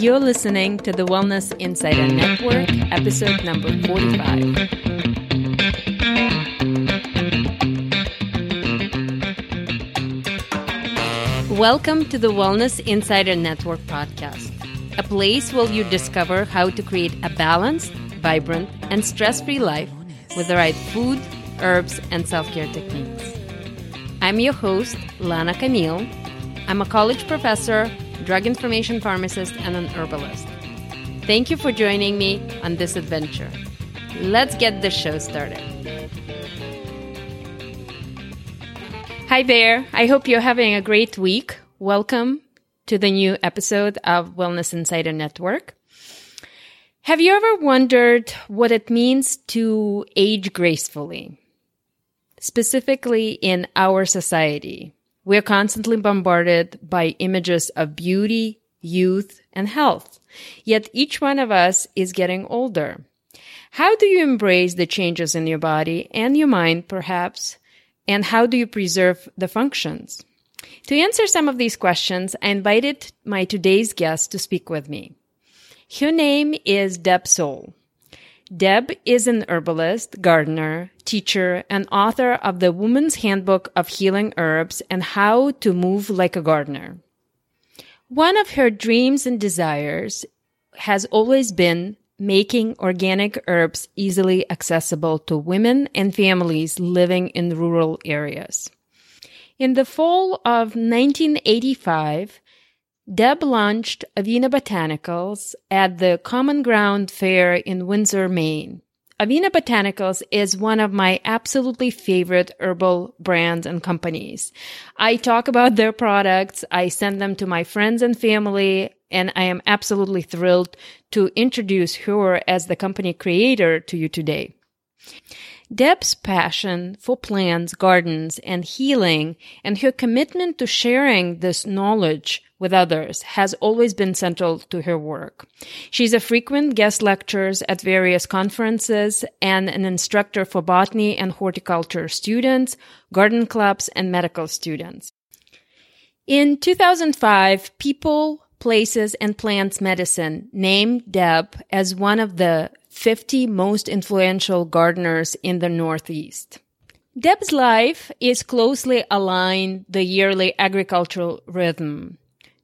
You're listening to the Wellness Insider Network, episode number 45. Welcome to the Wellness Insider Network podcast, a place where you discover how to create a balanced, vibrant, and stress free life with the right food, herbs, and self care techniques. I'm your host, Lana Camille. I'm a college professor drug information pharmacist, and an herbalist. Thank you for joining me on this adventure. Let's get the show started. Hi there. I hope you're having a great week. Welcome to the new episode of Wellness Insider Network. Have you ever wondered what it means to age gracefully? Specifically in our society, we're constantly bombarded by images of beauty, youth, and health. Yet each one of us is getting older. How do you embrace the changes in your body and your mind, perhaps? And how do you preserve the functions? To answer some of these questions, I invited my today's guest to speak with me. Her name is Deb Soule. Deb is an herbalist, gardener, teacher, and author of the Woman's Handbook of Healing Herbs and How to Move Like a Gardener. One of her dreams and desires has always been making organic herbs easily accessible to women and families living in rural areas. In the fall of 1985, Deb launched Avena Botanicals at the Common Ground Fair in Windsor, Maine. Avena Botanicals is one of my absolutely favorite herbal brands and companies. I talk about their products, I send them to my friends and family, and I am absolutely thrilled to introduce her as the company creator to you today. Deb's passion for plants, gardens, and healing, and her commitment to sharing this knowledge with others has always been central to her work. She's a frequent guest lecturer at various conferences and an instructor for botany and horticulture students, garden clubs, and medical students. In 2005, People, Places, and Plants Magazine named Deb as one of the 50 most influential gardeners in the Northeast. Deb's life is closely aligned the yearly agricultural rhythm.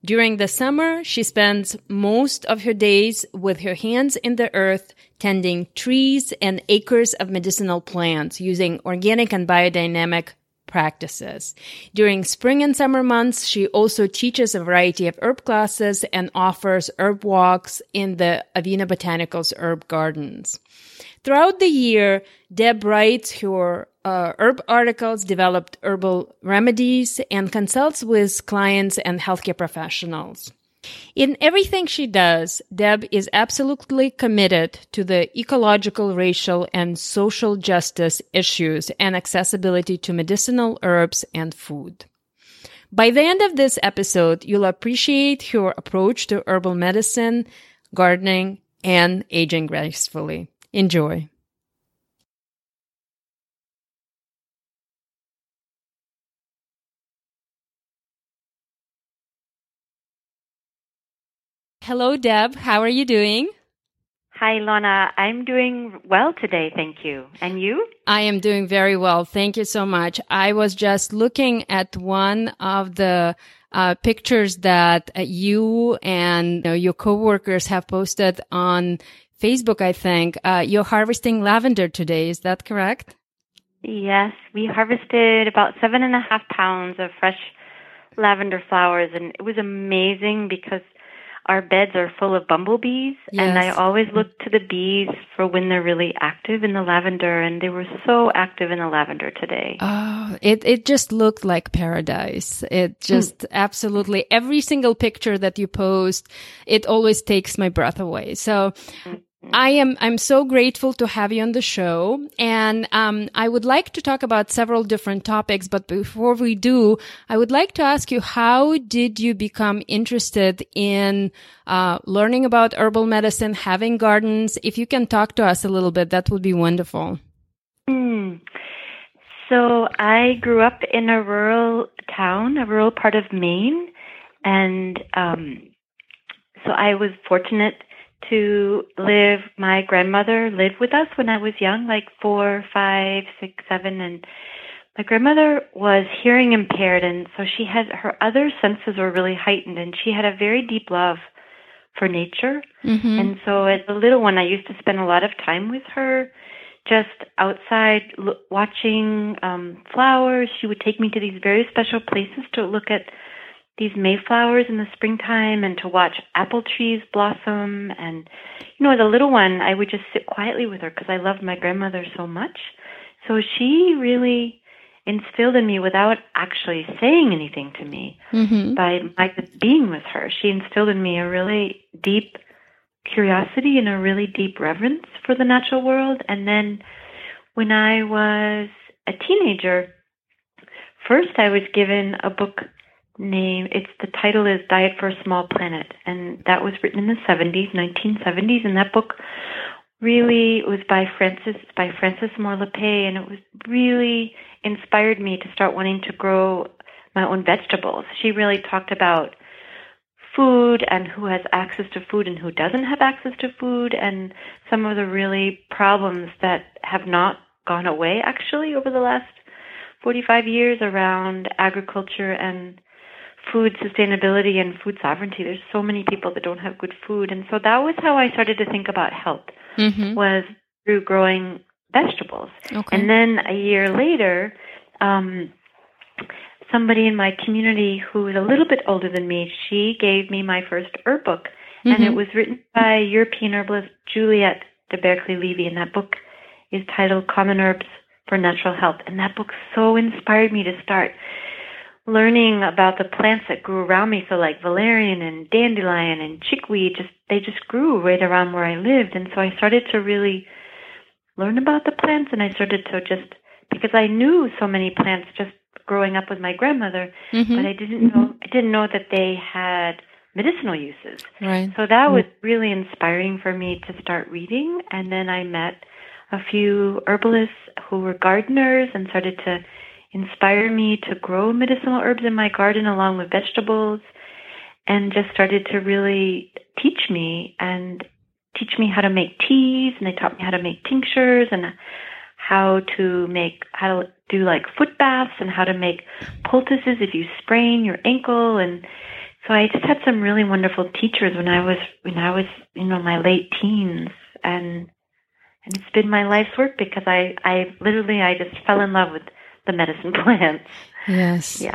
During the summer, she spends most of her days with her hands in the earth, tending trees and acres of medicinal plants using organic and biodynamic practices. During spring and summer months, she also teaches a variety of herb classes and offers herb walks in the Avena Botanicals herb gardens. Throughout the year, Deb writes her uh, herb articles, developed herbal remedies, and consults with clients and healthcare professionals. In everything she does, Deb is absolutely committed to the ecological, racial, and social justice issues and accessibility to medicinal herbs and food. By the end of this episode, you'll appreciate her approach to herbal medicine, gardening, and aging gracefully. Enjoy. Hello, Deb. How are you doing? Hi, Lana. I'm doing well today. Thank you. And you? I am doing very well. Thank you so much. I was just looking at one of the uh, pictures that uh, you and you know, your coworkers have posted on Facebook, I think. Uh, you're harvesting lavender today. Is that correct? Yes. We harvested about seven and a half pounds of fresh lavender flowers, and it was amazing because our beds are full of bumblebees yes. and I always look to the bees for when they're really active in the lavender and they were so active in the lavender today. Oh, it it just looked like paradise. It hmm. just mm. absolutely every single picture that you post, it always takes my breath away. So mm. I am I'm so grateful to have you on the show, and um, I would like to talk about several different topics. But before we do, I would like to ask you: How did you become interested in uh, learning about herbal medicine, having gardens? If you can talk to us a little bit, that would be wonderful. Mm. So I grew up in a rural town, a rural part of Maine, and um, so I was fortunate to live. My grandmother lived with us when I was young, like four, five, six, seven, and my grandmother was hearing impaired, and so she had her other senses were really heightened, and she had a very deep love for nature. Mm-hmm. And so, as a little one, I used to spend a lot of time with her, just outside lo- watching um, flowers. She would take me to these very special places to look at these mayflowers in the springtime and to watch apple trees blossom. And, you know, as a little one, I would just sit quietly with her because I loved my grandmother so much. So she really instilled in me without actually saying anything to me mm-hmm. by my being with her. She instilled in me a really deep curiosity and a really deep reverence for the natural world. And then when I was a teenager, first I was given a book name it's the title is Diet for a Small Planet and that was written in the 70s 1970s and that book really was by Frances by Frances Moore and it was really inspired me to start wanting to grow my own vegetables. She really talked about food and who has access to food and who doesn't have access to food and some of the really problems that have not gone away actually over the last 45 years around agriculture and food sustainability and food sovereignty. There's so many people that don't have good food. And so that was how I started to think about health mm-hmm. was through growing vegetables. Okay. And then a year later, um, somebody in my community who is a little bit older than me, she gave me my first herb book. Mm-hmm. And it mm-hmm. was written by European herbalist Juliette de Baïracli Levy. And that book is titled Common Herbs for Natural Health. And that book so inspired me to start learning about the plants that grew around me. So like valerian and dandelion and chickweed, just they just grew right around where I lived. And so I started to really learn about the plants and I started to just because I knew so many plants just growing up with my grandmother, mm-hmm. but I didn't know I didn't know that they had medicinal uses. Right. So that was really inspiring for me to start reading and then I met a few herbalists who were gardeners and started to inspire me to grow medicinal herbs in my garden along with vegetables and just started to really teach me and teach me how to make teas and they taught me how to make tinctures and how to make how to do like foot baths and how to make poultices if you sprain your ankle. And so I just had some really wonderful teachers when I was when I was you know my late teens. And and it's been my life's work because I I literally I just fell in love with the medicine plants. Yes. Yeah.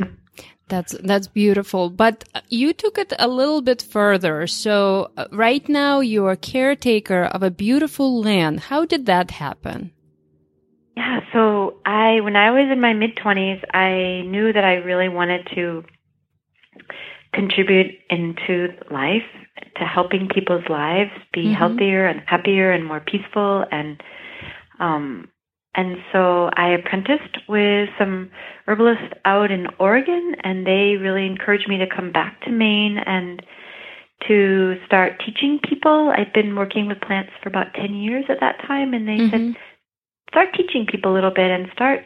That's that's beautiful. But you took it a little bit further. So uh, right now you are caretaker of a beautiful land. How did that happen? Yeah, so I when I was in my mid 20s, I knew that I really wanted to contribute into life to helping people's lives be mm-hmm. healthier and happier and more peaceful and um and so I apprenticed with some herbalists out in Oregon, and they really encouraged me to come back to Maine and to start teaching people. I've been working with plants for about 10 years at that time, and they mm-hmm. said, start teaching people a little bit and start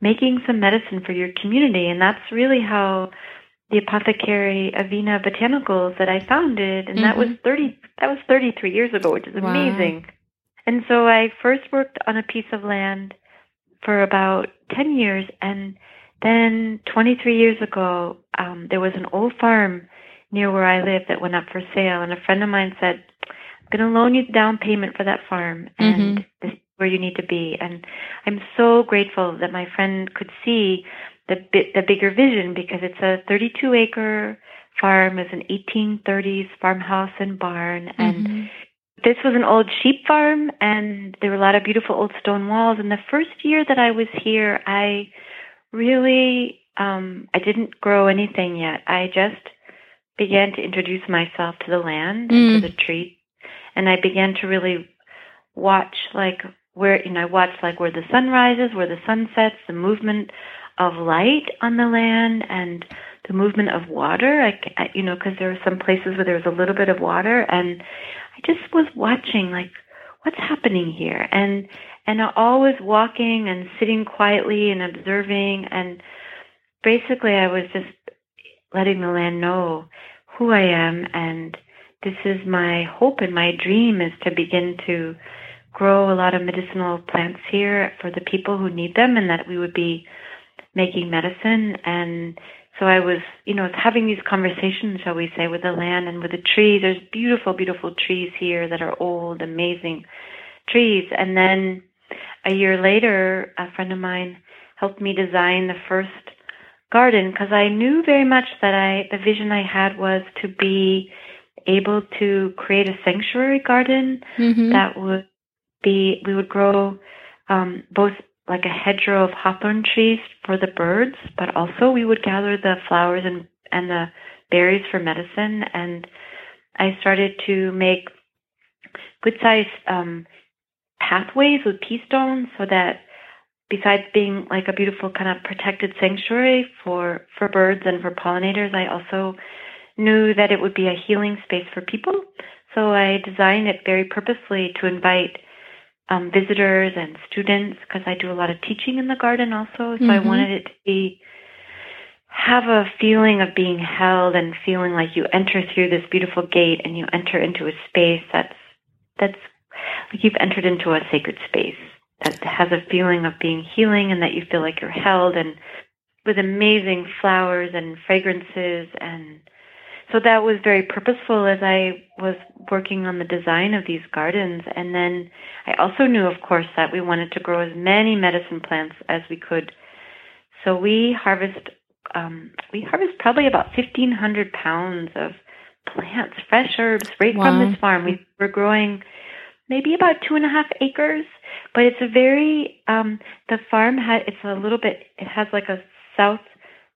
making some medicine for your community. And that's really how the apothecary Avena Botanicals that I founded, and mm-hmm. that was 30, that was 33 years ago, which is wow. amazing. And so I first worked on a piece of land for about 10 years. And then 23 years ago, um, there was an old farm near where I live that went up for sale. And a friend of mine said, I'm going to loan you the down payment for that farm. And mm-hmm. this is where you need to be. And I'm so grateful that my friend could see the, the bigger vision because it's a 32 acre farm. It's an 1830s farmhouse and barn. And mm-hmm. This was an old sheep farm, and there were a lot of beautiful old stone walls. And the first year that I was here, I really um, I didn't grow anything yet. I just began to introduce myself to the land and to mm. the trees, and I began to really watch like where you know I watched like where the sun rises, where the sun sets, the movement of light on the land, and the movement of water. I, I you know because there were some places where there was a little bit of water, and I just was watching like what's happening here? And and always walking and sitting quietly and observing. And basically I was just letting the land know who I am. And this is my hope and my dream is to begin to grow a lot of medicinal plants here for the people who need them and that we would be making medicine. And so I was, you know, having these conversations, shall we say, with the land and with the trees. There's beautiful, beautiful trees here that are old, amazing trees. And then a year later, a friend of mine helped me design the first garden because I knew very much that I, the vision I had was to be able to create a sanctuary garden mm-hmm. that would be, we would grow um, both like a hedgerow of hawthorn trees for the birds, but also we would gather the flowers and, and the berries for medicine. And I started to make good sized um, pathways with pea stones so that besides being like a beautiful kind of protected sanctuary for, for birds and for pollinators, I also knew that it would be a healing space for people. So I designed it very purposely to invite um, visitors and students because I do a lot of teaching in the garden also. So mm-hmm. I wanted it to be have a feeling of being held and feeling like you enter through this beautiful gate and you enter into a space that's that's like you've entered into a sacred space that has a feeling of being healing and that you feel like you're held and with amazing flowers and fragrances and so that was very purposeful as I was working on the design of these gardens. And then I also knew, of course, that we wanted to grow as many medicine plants as we could. So we harvest, um, we harvest probably about 1,500 pounds of plants, fresh herbs, right wow. from this farm. We, we're growing maybe about two and a half acres, but it's a very, um, the farm had, it's a little bit, it has like a south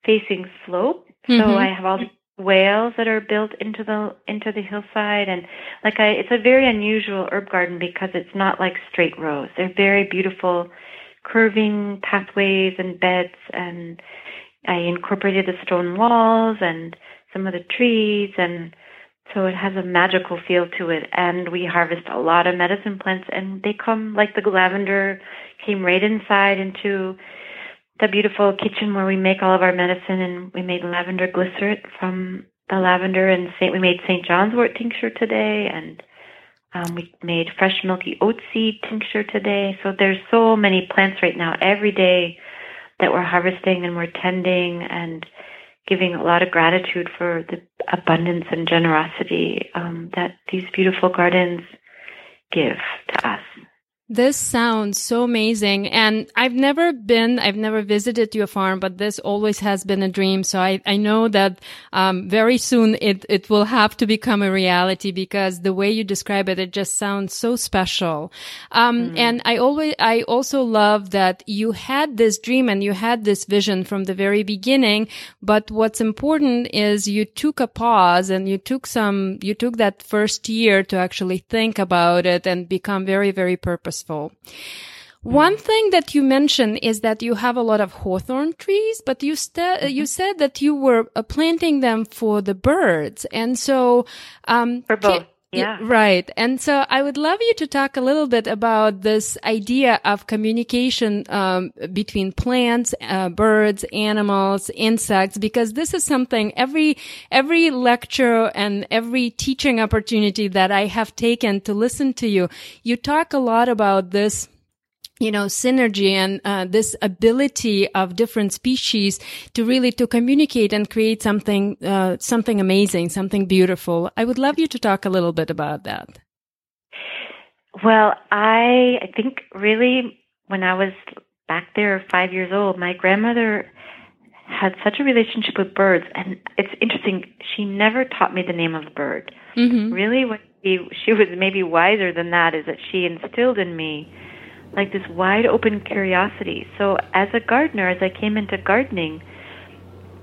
facing slope. So mm-hmm. I have all these whales that are built into the into the hillside. And like I it's a very unusual herb garden because it's not like straight rows. They're very beautiful curving pathways and beds. And I incorporated the stone walls and some of the trees. And so it has a magical feel to it. And we harvest a lot of medicine plants and they come like the lavender came right inside into the beautiful kitchen where we make all of our medicine and we made lavender glycerin from the lavender and Saint we made St. John's wort tincture today and um, we made fresh milky oat seed tincture today. So there's so many plants right now every day that we're harvesting and we're tending and giving a lot of gratitude for the abundance and generosity um, that these beautiful gardens give to us. This sounds so amazing. And I've never been, I've never visited your farm, but this always has been a dream. So I, I know that, um, very soon it, it will have to become a reality because the way you describe it, it just sounds so special. Um, mm. and I always, I also love that you had this dream and you had this vision from the very beginning. But what's important is you took a pause and you took some, you took that first year to actually think about it and become very, very purposeful purposeful. One thing that you mentioned is that you have a lot of hawthorn trees, but you, st- mm-hmm. you said that you were uh, planting them for the birds. And so, um, for both. Yeah. Right. And so I would love you to talk a little bit about this idea of communication um, between plants, uh, birds, animals, insects, because this is something every every lecture and every teaching opportunity that I have taken to listen to you, you talk a lot about this you know synergy and uh, this ability of different species to really to communicate and create something uh, something amazing something beautiful. I would love you to talk a little bit about that. Well i i think really when i was back there 5 years old my grandmother had such a relationship with birds and it's interesting she never taught me the name of the bird. Mm-hmm. really what she, she was maybe wiser than that is that she instilled in me like this wide open curiosity. So as a gardener, as I came into gardening,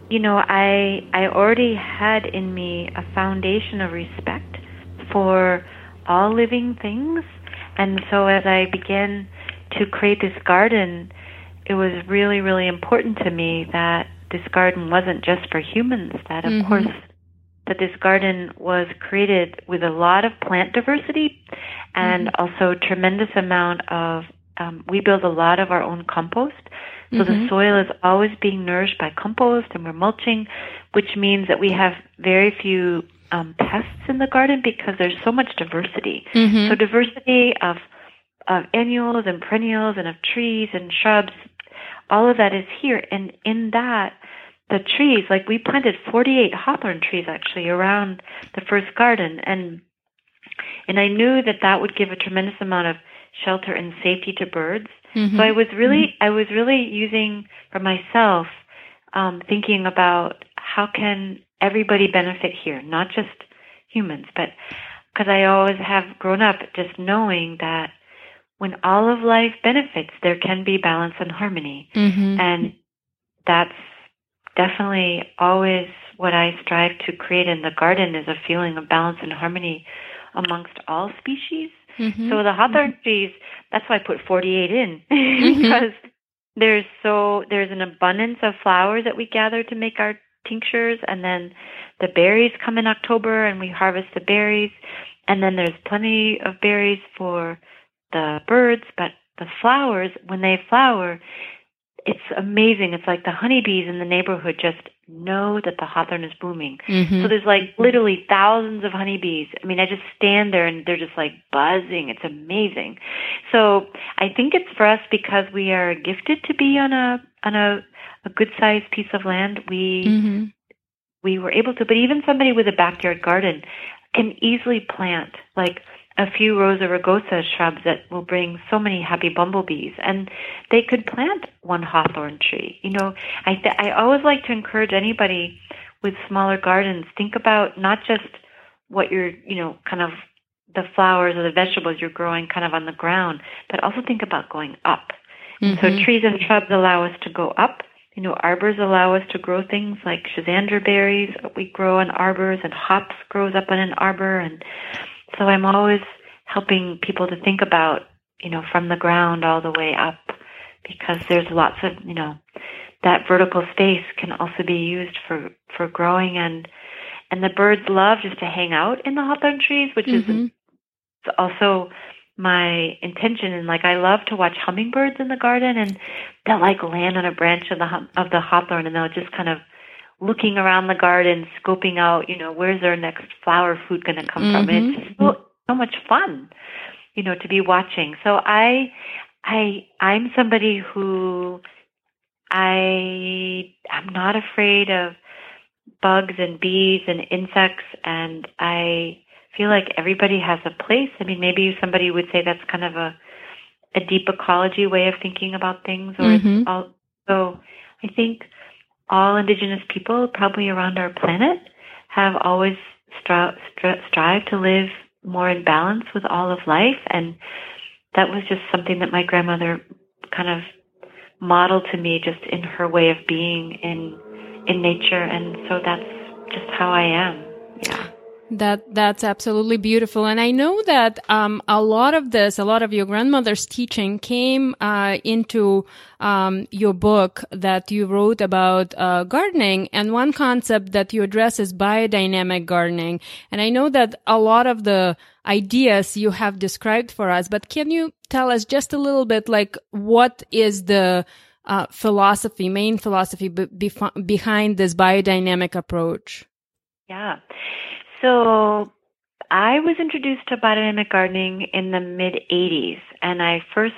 you know, I I already had in me a foundation of respect for all living things. And so as I began to create this garden, it was really, really important to me that this garden wasn't just for humans, that of mm-hmm. course that this garden was created with a lot of plant diversity and mm-hmm. also tremendous amount of um, we build a lot of our own compost. So mm-hmm. the soil is always being nourished by compost and we're mulching, which means that we have very few um, pests in the garden because there's so much diversity. Mm-hmm. So diversity of of annuals and perennials and of trees and shrubs, all of that is here. And in that, the trees, like we planted 48 hawthorn trees actually around the first garden, and and I knew that that would give a tremendous amount of shelter and safety to birds. Mm-hmm. So I was really, mm-hmm. I was really using for myself, um, thinking about how can everybody benefit here, not just humans, but because I always have grown up just knowing that when all of life benefits, there can be balance and harmony. Mm-hmm. And that's definitely always what I strive to create in the garden is a feeling of balance and harmony amongst all species. Mm-hmm. So the hawthorn mm-hmm. trees, that's why I put 48 in mm-hmm. because there's so there's an abundance of flowers that we gather to make our tinctures and then the berries come in October and we harvest the berries and then there's plenty of berries for the birds but the flowers when they flower it's amazing. It's like the honeybees in the neighborhood just know that the hawthorn is booming. Mm-hmm. So there's like literally thousands of honeybees. I mean, I just stand there and they're just like buzzing. It's amazing. So I think it's for us because we are gifted to be on a on a, a good sized piece of land. We mm-hmm. we were able to, but even somebody with a backyard garden can easily plant like a few Rosa rugosa shrubs that will bring so many happy bumblebees and they could plant one hawthorn tree you know i th- i always like to encourage anybody with smaller gardens think about not just what you're you know kind of the flowers or the vegetables you're growing kind of on the ground but also think about going up mm-hmm. so trees and shrubs allow us to go up you know, arbors allow us to grow things like schizandra berries. We grow in arbors, and hops grows up in an arbor, and so I'm always helping people to think about, you know, from the ground all the way up because there's lots of, you know, that vertical space can also be used for, for growing and, and the birds love just to hang out in the hawthorn trees, which mm-hmm. is also my intention. And like, I love to watch hummingbirds in the garden and they'll like land on a branch of the, of the hawthorn and they'll just kind of looking around the garden, scoping out, you know, where's our next flower food going to come mm-hmm. from. And it's so, so much fun, you know, to be watching. So I, I, I'm somebody who I, I'm not afraid of bugs and bees and insects, and I feel like everybody has a place. I mean, maybe somebody would say that's kind of a, a deep ecology way of thinking about things, or mm-hmm. also, I think all indigenous people probably around our planet have always stri- stri- strived to live more in balance with all of life and that was just something that my grandmother kind of modeled to me just in her way of being in in nature and so that's just how I am. Yeah that that's absolutely beautiful, and I know that um, a lot of this, a lot of your grandmother's teaching came uh, into um, your book that you wrote about uh, gardening, and one concept that you address is biodynamic gardening. And I know that a lot of the ideas you have described for us, but can you tell us just a little bit, like what is the uh, philosophy, main philosophy be- behind this biodynamic approach? Yeah. So I was introduced to biodynamic gardening in the mid 80s, and I first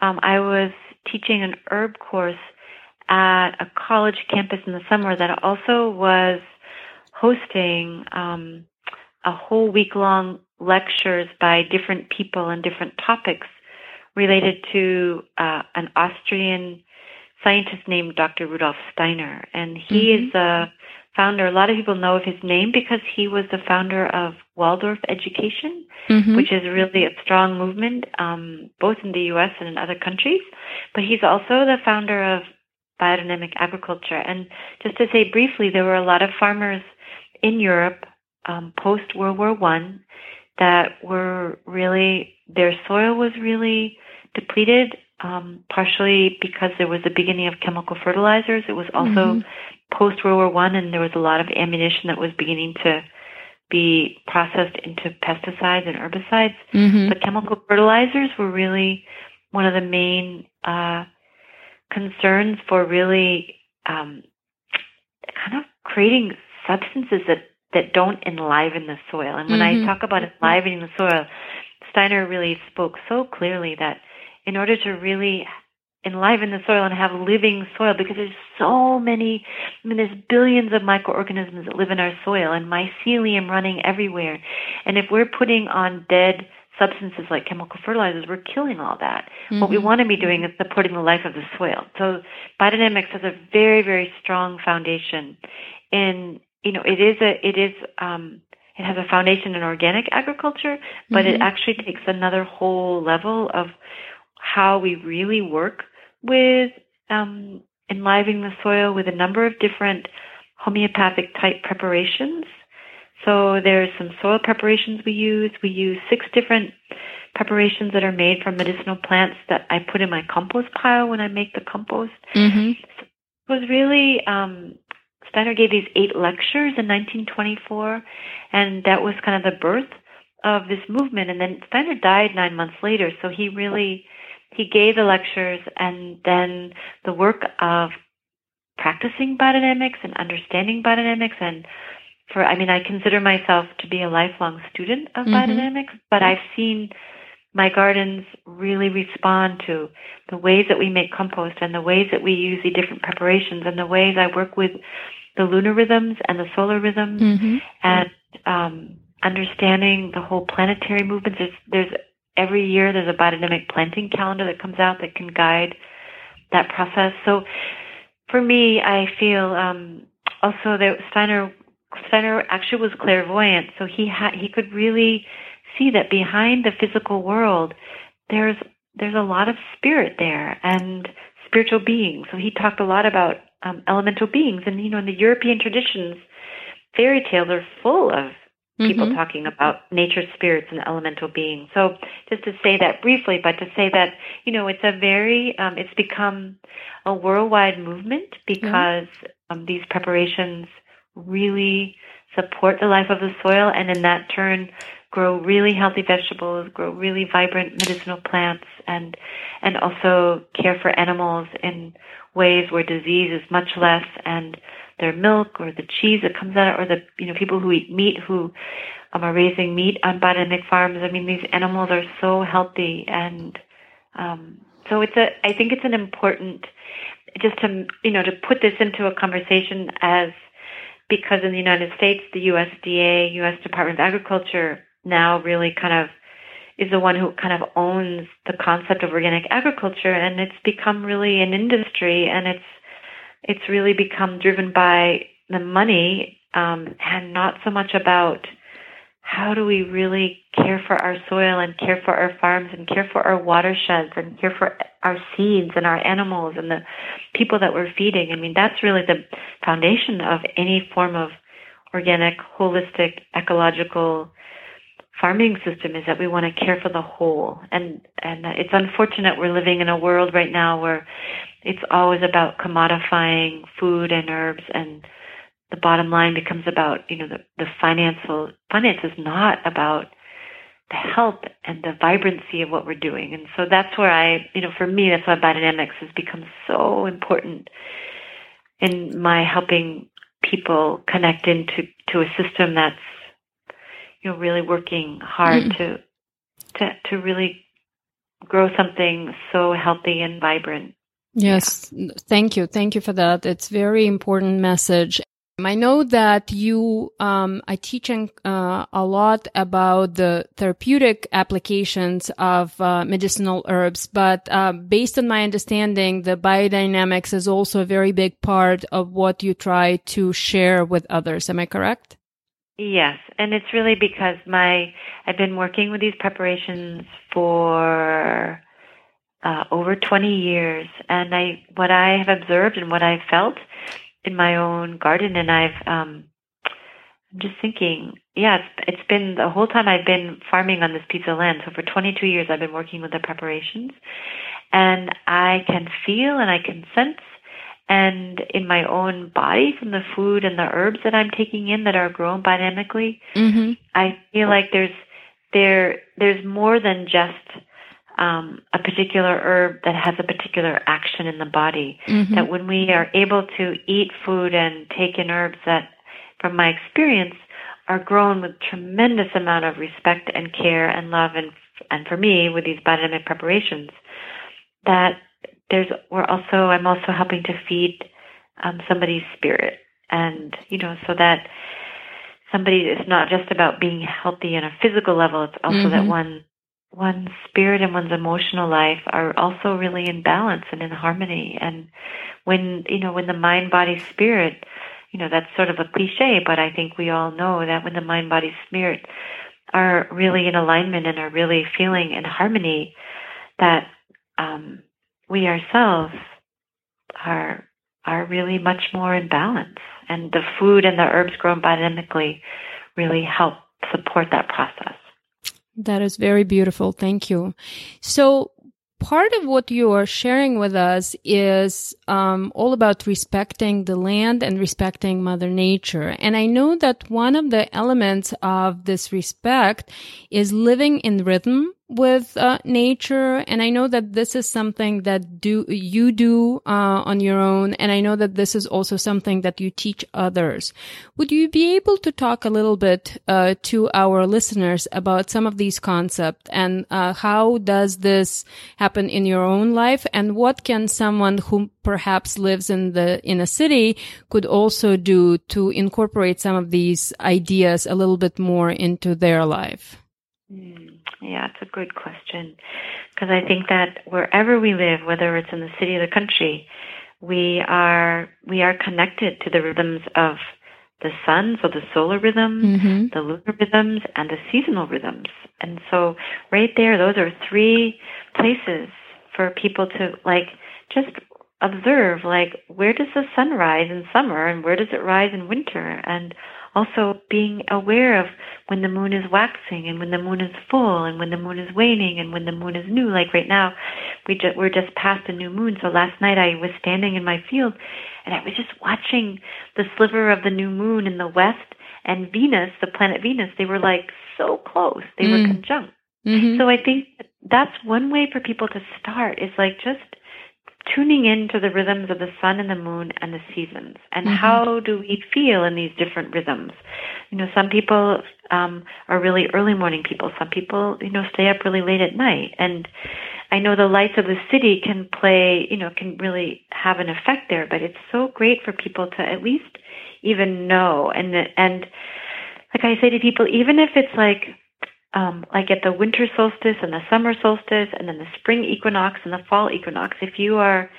um, I was teaching an herb course at a college campus in the summer that also was hosting um, a whole week long lectures by different people and different topics related to uh, an Austrian scientist named Dr. Rudolf Steiner, and he mm-hmm. is a founder. A lot of people know of his name because he was the founder of Waldorf education, mm-hmm. which is really a strong movement, um, both in the U.S. and in other countries. But he's also the founder of biodynamic agriculture. And just to say briefly, there were a lot of farmers in Europe um, post World War One that were really their soil was really depleted um, partially because there was the beginning of chemical fertilizers. It was also mm-hmm. Post World War One, and there was a lot of ammunition that was beginning to be processed into pesticides and herbicides. Mm-hmm. The chemical fertilizers were really one of the main uh, concerns for really um, kind of creating substances that that don't enliven the soil. And when mm-hmm. I talk about enlivening the soil, Steiner really spoke so clearly that in order to really enliven the soil and have living soil because there's so many I mean there's billions of microorganisms that live in our soil and mycelium running everywhere. And if we're putting on dead substances like chemical fertilizers, we're killing all that. Mm-hmm. What we mm-hmm. want to be doing is supporting the life of the soil. So biodynamics has a very, very strong foundation in you know, it is a it is um it has a foundation in organic agriculture, but mm-hmm. it actually takes another whole level of how we really work with um, enlivening the soil with a number of different homeopathic type preparations. So there's some soil preparations we use. We use six different preparations that are made from medicinal plants that I put in my compost pile when I make the compost. Mm-hmm. So it was really um, Steiner gave these eight lectures in 1924, and that was kind of the birth of this movement. And then Steiner died nine months later, so he really he gave the lectures and then the work of practicing biodynamics and understanding biodynamics and for I mean I consider myself to be a lifelong student of mm-hmm. biodynamics, but I've seen my gardens really respond to the ways that we make compost and the ways that we use the different preparations and the ways I work with the lunar rhythms and the solar rhythms mm-hmm. and um, understanding the whole planetary movements. There's, there's every year there's a biodynamic planting calendar that comes out that can guide that process. So for me, I feel um, also that Steiner Steiner actually was clairvoyant, so he had he could really see that behind the physical world there's there's a lot of spirit there and spiritual beings. So he talked a lot about um, elemental beings, and you know in the European traditions, fairy tales are full of people mm-hmm. talking about nature spirits and elemental beings. So just to say that briefly, but to say that, you know, it's a very, um, it's become a worldwide movement because mm-hmm. um, these preparations really support the life of the soil and in that turn grow really healthy vegetables, grow really vibrant medicinal plants and, and also care for animals in ways where disease is much less and their milk or the cheese that comes out, or the you know people who eat meat who um, are raising meat on biodynamic farms. I mean, these animals are so healthy, and um, so it's a. I think it's an important just to you know to put this into a conversation as because in the United States, the USDA, U.S. Department of Agriculture, now really kind of is the one who kind of owns the concept of organic agriculture, and it's become really an industry, and it's it's really become driven by the money um, and not so much about how do we really care for our soil and care for our farms and care for our watersheds and care for our seeds and our animals and the people that we're feeding. I mean, that's really the foundation of any form of organic, holistic, ecological farming system is that we want to care for the whole. And and it's unfortunate we're living in a world right now where it's always about commodifying food and herbs and the bottom line becomes about, you know, the, the financial finance is not about the health and the vibrancy of what we're doing. And so that's where I, you know, for me, that's why biodynamics has become so important in my helping people connect into to a system that's, you know, really working hard mm. to to to really grow something so healthy and vibrant. Yes, yeah. thank you. Thank you for that. It's very important message. I know that you um, are teaching uh, a lot about the therapeutic applications of uh, medicinal herbs, but uh, based on my understanding, the biodynamics is also a very big part of what you try to share with others. Am I correct? Yes, and it's really because my I've been working with these preparations for uh, over 20 years, and I what I have observed and what I've felt in my own garden, and I've um, I'm just thinking, yeah, it's, it's been the whole time I've been farming on this piece of land. So for 22 years, I've been working with the preparations, and I can feel and I can sense, and in my own body from the food and the herbs that I'm taking in that are grown biodynamically, mm-hmm. I feel like there's there there's more than just um, a particular herb that has a particular action in the body. Mm-hmm. That when we are able to eat food and take in herbs that, from my experience, are grown with tremendous amount of respect and care and love and and for me with these biodynamic preparations that there's we're also I'm also helping to feed um, somebody's spirit and you know so that somebody it's not just about being healthy on a physical level it's also mm-hmm. that one one's spirit and one's emotional life are also really in balance and in harmony and when you know when the mind body spirit you know that's sort of a cliche but i think we all know that when the mind body spirit are really in alignment and are really feeling in harmony that um, we ourselves are are really much more in balance. And the food and the herbs grown biodynamically really help support that process. That is very beautiful. Thank you. So part of what you are sharing with us is um, all about respecting the land and respecting Mother Nature. And I know that one of the elements of this respect is living in rhythm with uh, nature. And i know that this is something that do you do uh, on your own. And i know that this is also something that you teach others. Would you be able to talk a little bit uh, to our listeners about some of these concepts and uh, how does this happen in your own life? And what can someone who perhaps lives in the in a city could also do to incorporate some of these ideas a little bit more into their life? Mm. Yeah, it's a good question. Because I think that wherever we live, whether it's in the city or the country, we are we are connected to the rhythms of the sun, so the solar rhythms, mm-hmm. the lunar rhythms, and the seasonal rhythms. And so right there, those are three places for people to like just observe like where does the sun rise in summer and where does it rise in winter and also being aware of when the moon is waxing and when the moon is full and when the moon is waning and when the moon is new. Like right now, we just, we're just past a new moon. So last night I was standing in my field and I was just watching the sliver of the new moon in the west and Venus, the planet Venus. They were like so close. They mm. were conjunct. Mm-hmm. So I think that's one way for people to start is like just tuning into the rhythms of the sun and the moon and the seasons. And mm-hmm. how do we feel in these different rhythms? You know some people um are really early morning people. Some people you know stay up really late at night. And i know the lights of the city can play you know can really have an effect there but it's so great for people to at least even know. And and like i say to people even if it's like um, like at the winter solstice and the summer solstice and then the spring equinox and the fall equinox, if you are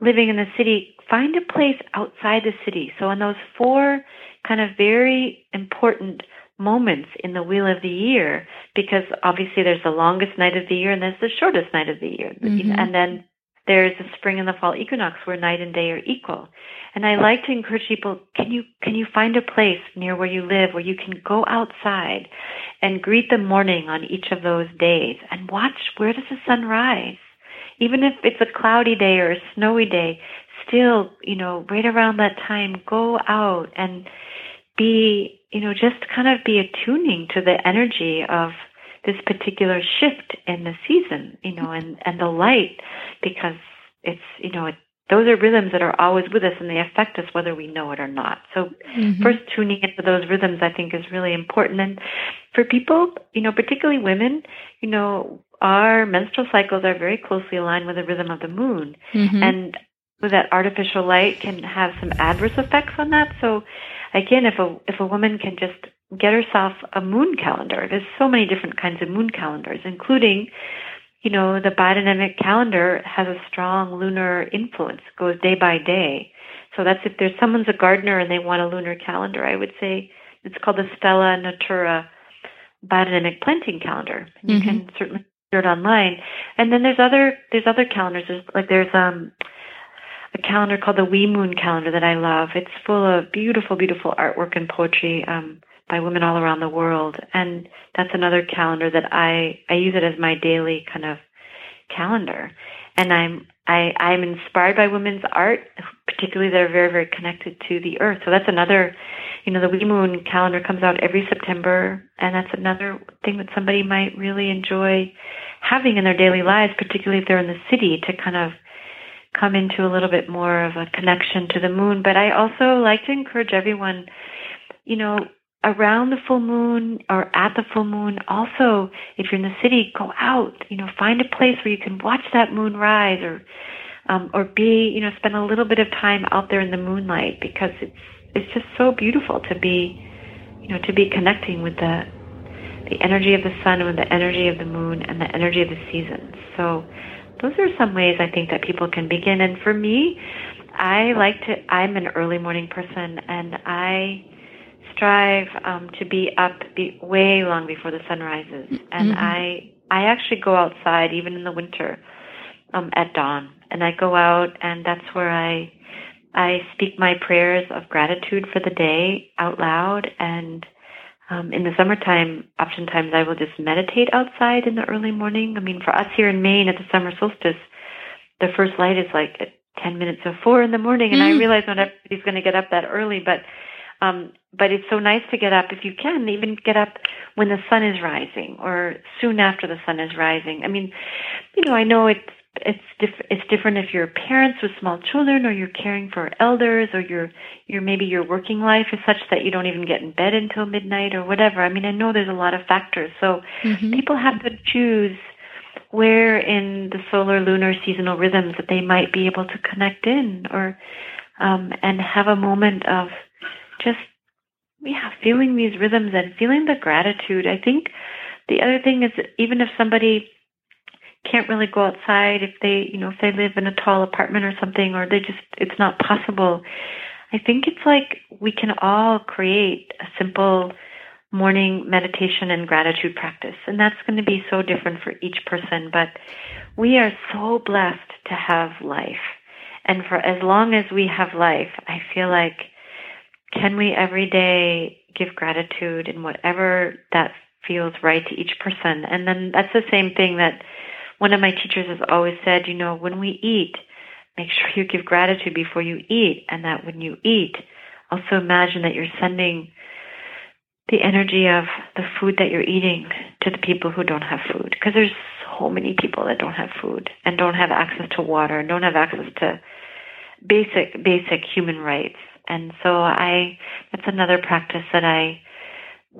living in the city, find a place outside the city. So on those four kind of very important moments in the wheel of the year, because obviously there's the longest night of the year and there's the shortest night of the year. Mm-hmm. And then there's the spring and the fall equinox where night and day are equal. And I like to encourage people, can you, can you find a place near where you live where you can go outside and greet the morning on each of those days and watch where does the sun rise? Even if it's a cloudy day or a snowy day, still, you know, right around that time, go out and be, you know, just kind of be attuning to the energy of this particular shift in the season, you know, and, and the light because it's, you know, it, those are rhythms that are always with us and they affect us whether we know it or not. So mm-hmm. first tuning into those rhythms I think is really important. And for people, you know, particularly women, you know, our menstrual cycles are very closely aligned with the rhythm of the moon. Mm-hmm. And with that artificial light can have some adverse effects on that. So again, if a if a woman can just get herself a moon calendar. There's so many different kinds of moon calendars, including, you know, the biodynamic calendar has a strong lunar influence, goes day by day. So that's if there's someone's a gardener and they want a lunar calendar, I would say it's called the Stella Natura biodynamic planting calendar. Mm-hmm. You can certainly order it online. And then there's other there's other calendars. There's like there's um a calendar called the We'Moon calendar that I love. It's full of beautiful, beautiful artwork and poetry. Um, by women all around the world. And that's another calendar that I, I use it as my daily kind of calendar. And I'm, I, I'm inspired by women's art, particularly that are very, very connected to the earth. So that's another, you know, the We'Moon calendar comes out every September. And that's another thing that somebody might really enjoy having in their daily lives, particularly if they're in the city to kind of come into a little bit more of a connection to the moon. But I also like to encourage everyone, you know, around the full moon or at the full moon, also, if you're in the city, go out, you know, find a place where you can watch that moon rise or, um, or be, you know, spend a little bit of time out there in the moonlight because it's, it's just so beautiful to be, you know, to be connecting with the, the energy of the sun and the energy of the moon and the energy of the seasons. So those are some ways I think that people can begin. And for me, I like to, I'm an early morning person and I strive um, to be up be, way long before the sun rises. And mm-hmm. I, I actually go outside even in the winter um, at dawn. And I go out and that's where I, I speak my prayers of gratitude for the day out loud and um, in the summertime, oftentimes I will just meditate outside in the early morning. I mean, for us here in Maine at the summer solstice, the first light is like at 10 minutes of four in the morning. And mm. I realize not everybody's going to get up that early, but, um, but it's so nice to get up if you can, even get up when the sun is rising or soon after the sun is rising. I mean, you know, I know it's it's diff- it's different if you're parents with small children or you're caring for elders or you're you're maybe your working life is such that you don't even get in bed until midnight or whatever. I mean, I know there's a lot of factors. So mm-hmm. people have to choose where in the solar lunar seasonal rhythms that they might be able to connect in or um and have a moment of just yeah, feeling these rhythms and feeling the gratitude. I think the other thing is even if somebody can't really go outside if they, you know, if they live in a tall apartment or something, or they just, it's not possible. I think it's like we can all create a simple morning meditation and gratitude practice. And that's going to be so different for each person. But we are so blessed to have life. And for as long as we have life, I feel like can we every day give gratitude in whatever that feels right to each person? And then that's the same thing that one of my teachers has always said, you know, when we eat, make sure you give gratitude before you eat, and that when you eat, also imagine that you're sending the energy of the food that you're eating to the people who don't have food. Because there's so many people that don't have food and don't have access to water and don't have access to basic, basic human rights. And so I, that's another practice that I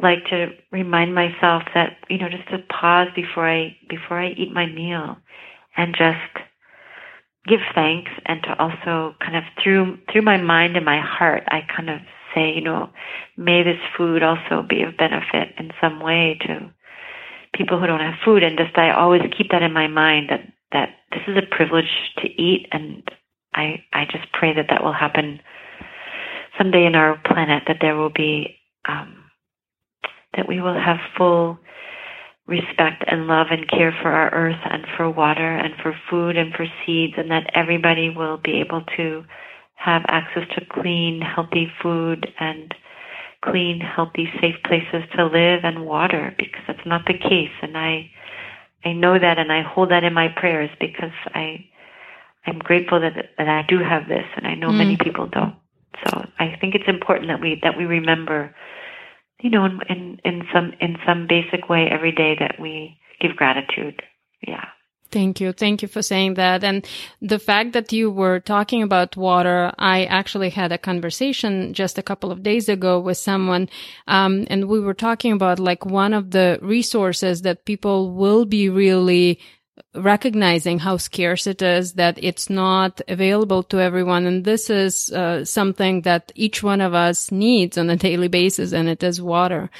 like to remind myself that you know just to pause before I before I eat my meal and just give thanks and to also kind of through through my mind and my heart I kind of say you know may this food also be of benefit in some way to people who don't have food. And just I always keep that in my mind that that this is a privilege to eat. And I I just pray that that will happen someday in our planet that there will be um, that we will have full respect and love and care for our earth and for water and for food and for seeds, and that everybody will be able to have access to clean, healthy food and clean, healthy, safe places to live and water because that's not the case. And I, I know that and I hold that in my prayers because I, I'm grateful that, that I do have this and I know mm. many people don't. So I think it's important that we, that we remember you know, in, in, in some, in some basic way every day that we give gratitude. Yeah. Thank you. Thank you for saying that. And the fact that you were talking about water, I actually had a conversation just a couple of days ago with someone. Um, and we were talking about like one of the resources that people will be really recognizing how scarce it is, that it's not available to everyone. And this is uh, something that each one of us needs on a daily basis, and it is water.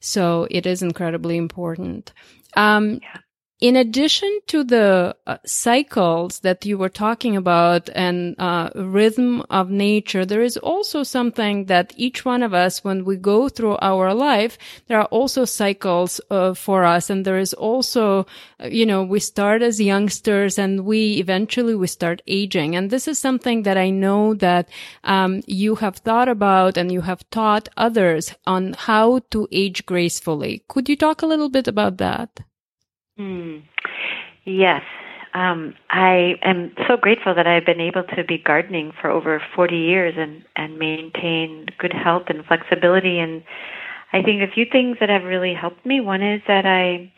So it is incredibly important. Um, yeah in addition to the uh, cycles that you were talking about and uh, rhythm of nature, there is also something that each one of us, when we go through our life, there are also cycles uh, for us, and there is also, uh, you know, we start as youngsters and we eventually we start aging, and this is something that I know that um, you have thought about and you have taught others on how to age gracefully. Could you talk a little bit about that? Mm. Yes. Um, I am so grateful that I've been able to be gardening for over 40 years and, and maintain good health and flexibility. And I think a few things that have really helped me. One is that I'm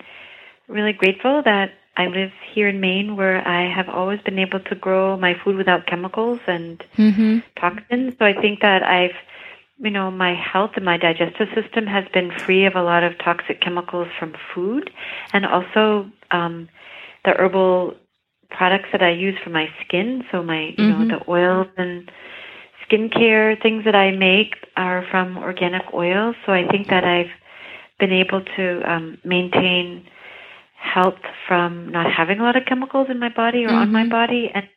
really grateful that I live here in Maine where I have always been able to grow my food without chemicals and mm-hmm. toxins. So I think that I've you know, my health and my digestive system has been free of a lot of toxic chemicals from food, and also um, the herbal products that I use for my skin. So my, you mm-hmm. know, the oils and skincare things that I make are from organic oils. So I think that I've been able to um, maintain health from not having a lot of chemicals in my body or mm-hmm. on my mm-hmm. body. And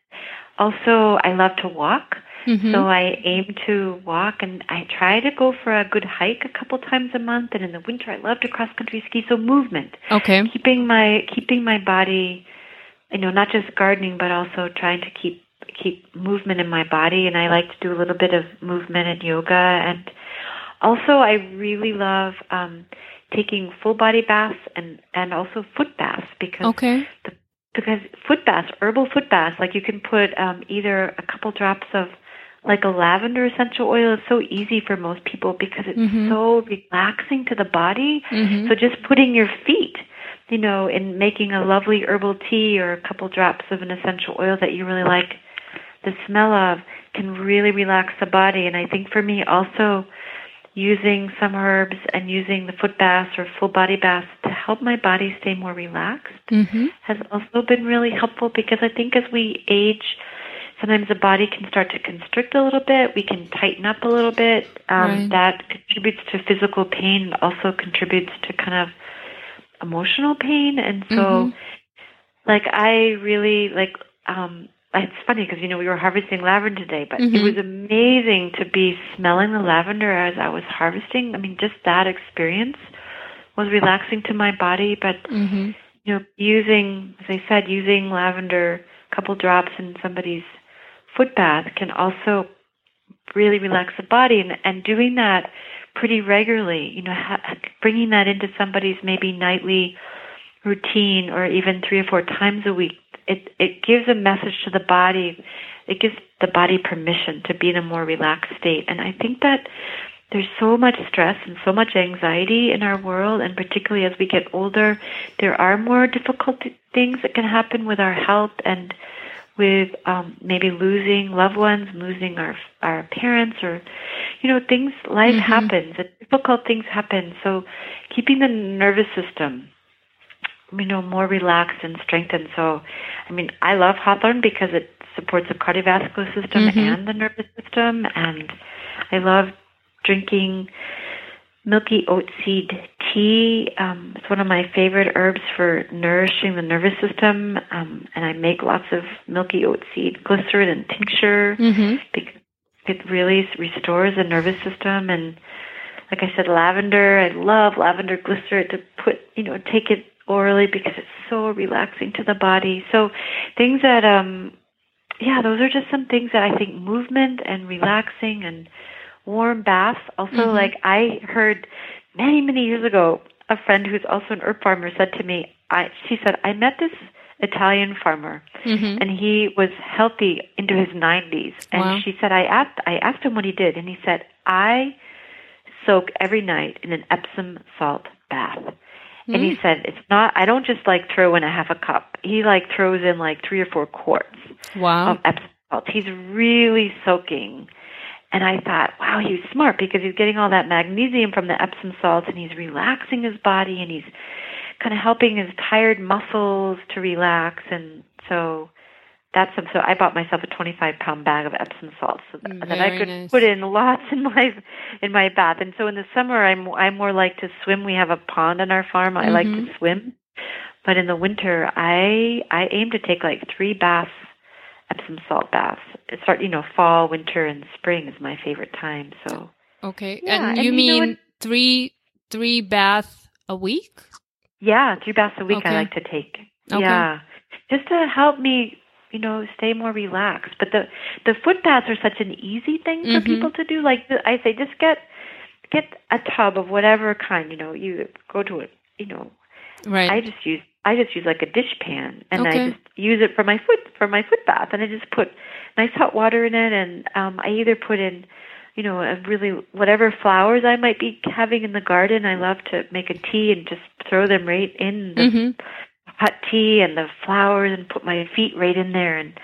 also, I love to walk. Mm-hmm. So I aim to walk and I try to go for a good hike a couple times a month and in the winter I love to cross country ski so movement. Okay. Keeping my keeping my body you know not just gardening but also trying to keep keep movement in my body and I like to do a little bit of movement and yoga and also I really love um taking full body baths and and also foot baths because okay. the, because foot baths herbal foot baths like you can put um either a couple drops of like a lavender essential oil is so easy for most people because it's mm-hmm. so relaxing to the body. Mm-hmm. So just putting your feet, you know, in making a lovely herbal tea or a couple drops of an essential oil that you really like the smell of can really relax the body. And I think for me also using some herbs and using the foot baths or full body baths to help my body stay more relaxed mm-hmm. has also been really helpful because I think as we age, sometimes the body can start to constrict a little bit. We can tighten up a little bit. Um, right. That contributes to physical pain. Also contributes to kind of emotional pain. And so, mm-hmm. like, I really like. um it's funny because you know we were harvesting lavender today, but mm-hmm. it was amazing to be smelling the lavender as I was harvesting. I mean, just that experience was relaxing to my body. But mm-hmm. you know, using, as I said, using lavender, a couple drops in somebody's foot bath can also really relax the body and, and doing that pretty regularly, you know, ha- bringing that into somebody's maybe nightly routine or even three or four times a week, it, it gives a message to the body. It gives the body permission to be in a more relaxed state. And I think that there's so much stress and so much anxiety in our world, and particularly as we get older, there are more difficult things that can happen with our health and with um, maybe losing loved ones, losing our our parents, or you know things. Life mm-hmm. happens. Difficult things happen. So keeping the nervous system, you know, more relaxed and strengthened. So, I mean, I love hawthorn because it supports the cardiovascular system mm-hmm. and the nervous system, and I love drinking milky oat seed tea. Um, it's one of my favorite herbs for nourishing the nervous system, um, and I make lots of milky oat seed glycerin and tincture mm-hmm. because it really restores the nervous system. And like I said, lavender. I love lavender glycerin to put, you know, take it orally because it's so relaxing to the body. So things that, um, yeah, those are just some things that I think movement and relaxing and warm baths. Also, mm-hmm. like I heard many, many years ago, a friend who's also an herb farmer said to me, I, she said, I met this Italian farmer, mm-hmm. and he was healthy into his 90s. And wow. she said, I asked, I asked him what he did, and he said, I soak every night in an Epsom salt bath. Mm-hmm. And he mm. said, it's not, I don't just like throw in a half a cup. He like throws in like three or four quarts wow. of Epsom salt. He's really soaking and I thought, wow, he's smart because he's getting all that magnesium from the Epsom salts and he's relaxing his body and he's kind of helping his tired muscles to relax. And so that's some. So I bought myself a 25 pound bag of Epsom salts so that, that I could nice. put in lots in my in my bath. And so in the summer, I'm I more like to swim. We have a pond on our farm. I mm-hmm. like to mm-hmm. swim. But in the winter, I I aim to take like three baths Epsom salt baths. It's start, you know, fall, winter, and spring is my favorite time. So okay, yeah, and you and mean you three three baths a week? Yeah, three baths a week. Okay. I like to take. Okay. Yeah, just to help me, you know, stay more relaxed. But the the foot baths are such an easy thing for mm-hmm. people to do. Like I say, just get get a tub of whatever kind. You know, you go to it. You know, right. I just use I just use like a dish pan and okay. I just use it for my foot for my foot bath and I just put nice hot water in it and um I either put in you know a really whatever flowers I might be having in the garden I love to make a tea and just throw them right in the mm-hmm. hot tea and the flowers and put my feet right in there and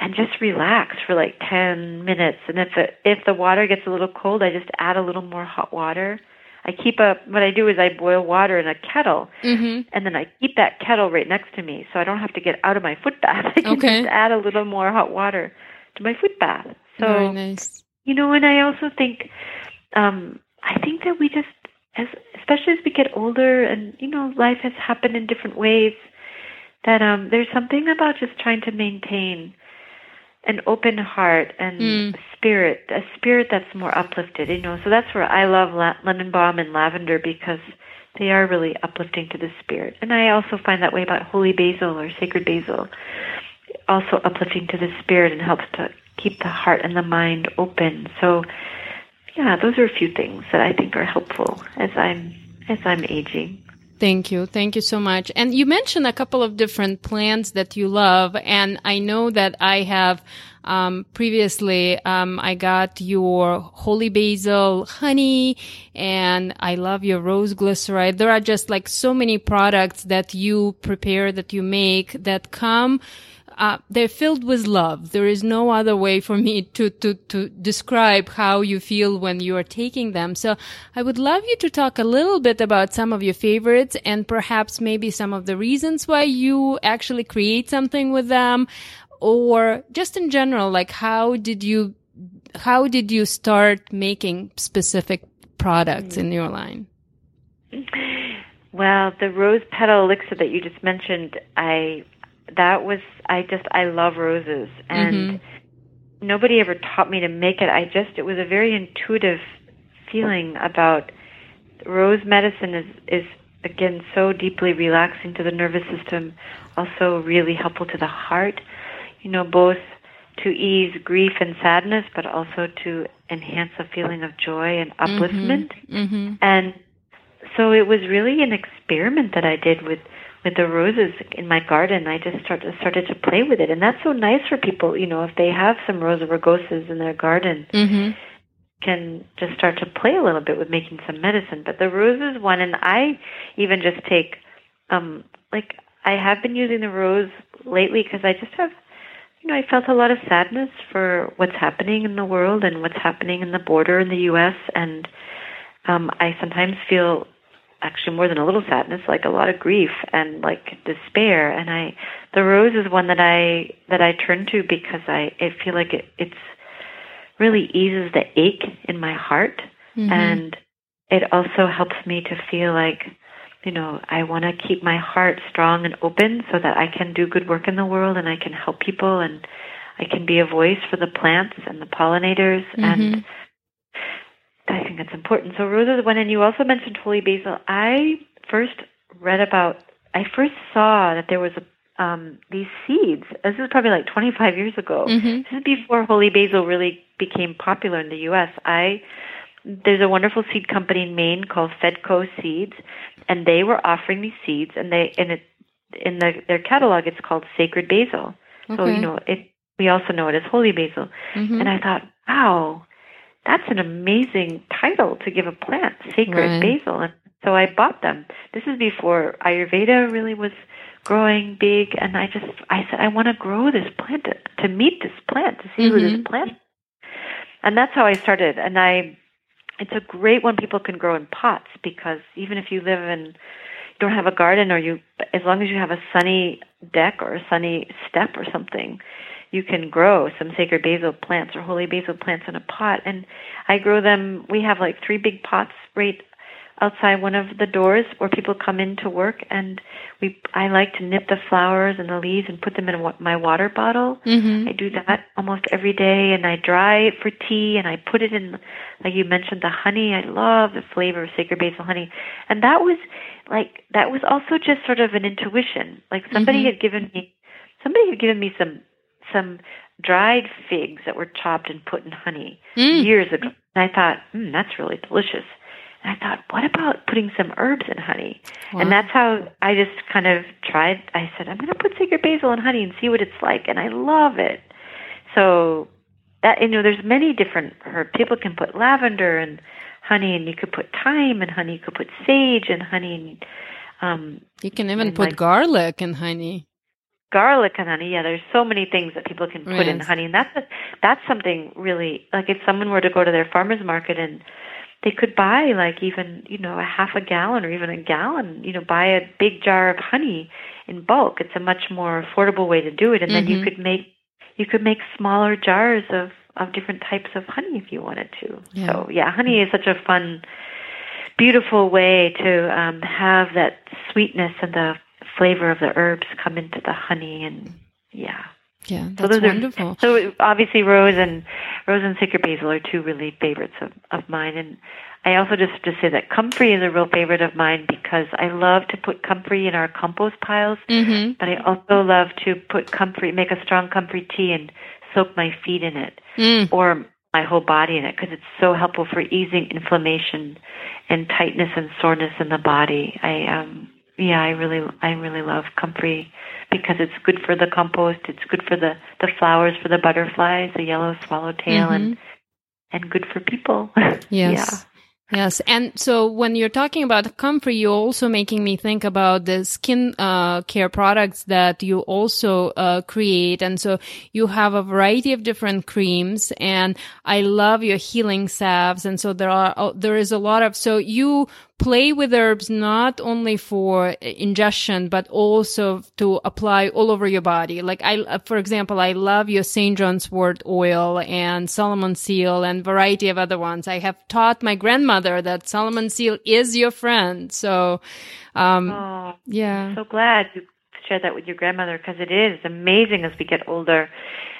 and just relax for like 10 minutes. And if it, if the water gets a little cold, I just add a little more hot water. I keep a what I do is I boil water in a kettle, mm-hmm. and then I keep that kettle right next to me, so I don't have to get out of my foot bath. I can okay. just add a little more hot water to my foot bath. So Very nice. You know, and I also think, um, I think that we just, as especially as we get older, and you know, life has happened in different ways. That um, there's something about just trying to maintain an open heart and mm. spirit, a spirit that's more uplifted, you know. So that's where I love la- lemon balm and lavender because they are really uplifting to the spirit. And I also find that way about holy basil or sacred basil, also uplifting to the spirit and helps to keep the heart and the mind open. So yeah, those are a few things that I think are helpful as I'm as I'm aging. Thank you. Thank you so much. And you mentioned a couple of different plants that you love. And I know that I have, um, previously, um, I got your holy basil honey and I love your rose glycerite. There are just like so many products that you prepare, that you make that come uh, they're filled with love. There is no other way for me to, to, to describe how you feel when you are taking them. So I would love you to talk a little bit about some of your favorites and perhaps maybe some of the reasons why you actually create something with them or just in general, like how did you, how did you start making specific products in your line? Well, the rose petal elixir that you just mentioned, I that was I just I love roses and mm-hmm. nobody ever taught me to make it. I just it was a very intuitive feeling about rose medicine is is again so deeply relaxing to the nervous system, also really helpful to the heart. You know, both to ease grief and sadness, but also to enhance a feeling of joy and mm-hmm. upliftment. Mm-hmm. Mm-hmm. And so it was really an experiment that I did with with the roses in my garden. I just started started to play with it, and that's so nice for people. You know, if they have some rosa rugosas in their garden, mm-hmm. can just start to play a little bit with making some medicine. But the roses one, and I even just take, um, like I have been using the rose lately because I just have. You know, I felt a lot of sadness for what's happening in the world and what's happening in the border in the U.S. And um, I sometimes feel actually more than a little sadness, like a lot of grief and like despair. And I, the rose is one that I that I turn to because I, I feel like it it's really eases the ache in my heart, mm-hmm. and it also helps me to feel like, you know, I want to keep my heart strong and open so that I can do good work in the world and I can help people and I can be a voice for the plants and the pollinators mm-hmm. and I think that's important. So roses one, and you also mentioned holy basil. I first read about, I first saw that there was a, um, these seeds. This is probably like 25 years ago. Mm-hmm. This is before holy basil really became popular in the U.S. I there's a wonderful seed company in Maine called Fedco Seeds, and they were offering these seeds, and they in it in the, their catalog it's called Sacred Basil. So you know it. We also know it as Holy Basil. Mm-hmm. And I thought, wow, that's an amazing title to give a plant, sacred right. basil. And so I bought them. This is before Ayurveda really was growing big, and I just I said I want to grow this plant to, to meet this plant to see mm-hmm. who this mm-hmm. plant. And that's how I started. And I, it's a great one people can grow in pots because even if you live in you don't have a garden or you as long as you have a sunny deck or a sunny step or something you can grow some sacred basil plants or holy basil plants in a pot. And I grow them. We have like three big pots right outside one of the doors where people come in to work and we I like to nip the flowers and the leaves and put them in my water bottle. Mm-hmm. I do that almost every day and I dry it for tea and I put it in like you mentioned the honey. I love the flavor of sacred basil honey. And that was like that was also just sort of an intuition. Like somebody mm-hmm. had given me somebody had given me some some dried figs that were chopped and put in honey mm. years ago. And I thought, mm, that's really delicious. And I thought, what about putting some herbs in honey? Wow. And that's how I just kind of tried. I said, I'm going to put sacred basil in honey and see what it's like. And I love it. So that, you know, there's many different herbs. People can put lavender and honey, and you could put thyme and honey. You could put sage and honey. And, um, you can even put like, garlic and honey. garlic and honey. Yeah, there's so many things that people can put yes. in honey, and that's a, that's something really like if someone were to go to their farmers market and they could buy like even you know a half a gallon or even a gallon, you know, buy a big jar of honey in bulk. It's a much more affordable way to do it, and mm-hmm. then you mm-hmm. could make you could make smaller jars of of different types of honey if you wanted to. Yeah. So yeah, honey is such a fun, beautiful way to um, have that sweetness and the flavor of the herbs come into the honey and yeah. Yeah, that's so wonderful. Are, so obviously, rose and rose and sacred basil are two really favorites of, of mine, and I also just to say that comfrey is a real favorite of mine because I love to put comfrey in our compost piles, mm-hmm. but I also love to put comfrey, make a strong comfrey tea, and soak my feet in it mm. or my whole body in it because it's so helpful for easing inflammation and tightness and soreness in the body. I um yeah, I really I really love comfrey because it's good for the compost, it's good for the the flowers for the butterflies, the yellow swallowtail mm-hmm. and and good for people. Yes. yeah. Yes. And so when you're talking about comfrey, you're also making me think about the skin uh, care products that you also uh, create. And so you have a variety of different creams and I love your healing salves. And so there are, uh, there is a lot of, so you play with herbs not only for ingestion but also to apply all over your body. Like i uh, for example i love your st john's wort oil and solomon seal and variety of other ones. I have taught my grandmother that solomon seal is your friend. So um oh, yeah. I'm so glad you shared that with your grandmother because it is amazing as we get older.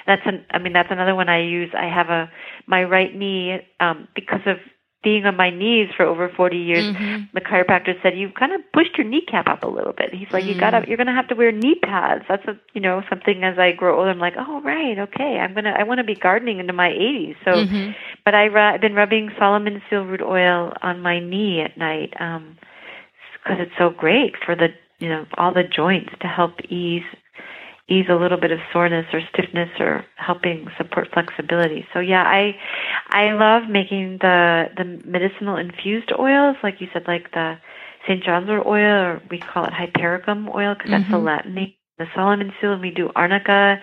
That's an i mean that's another one i use. I have a my right knee um because of being on my knees for over 40 years, mm-hmm. the chiropractor said you've kind of pushed your kneecap up a little bit. He's like, mm. you gotta, you're gonna have to wear knee pads. That's a, you know, something as I grow older, I'm like, oh right, okay, I'm gonna, I want to be gardening into my 80s. So, mm-hmm. but I, I've been rubbing Solomon seal root oil on my knee at night, um, because it's so great for the, you know, all the joints to help ease ease a little bit of soreness or stiffness or helping support flexibility. So yeah, I I love making the the medicinal infused oils, like you said, like the St. John's wort oil, or we call it hypericum oil because mm-hmm. that's the mm-hmm. Latin name. The Solomon seal, and we do arnica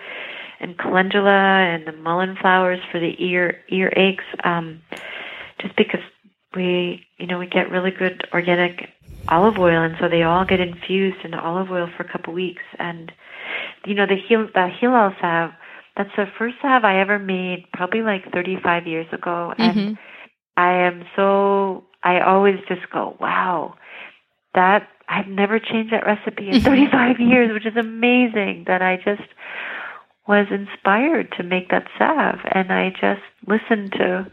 and calendula and the mullein flowers for the ear ear aches. Um, just because we you know we get really good organic olive oil, and so they all get infused into olive oil for a couple weeks and you know, the heel the Heal-All salve. That's the first salve I ever made, probably like 35 years ago, and mm-hmm. I am so. I always just go, wow, that I've never changed that recipe in 35 years, which is amazing. That I just was inspired to make that salve, and I just listened to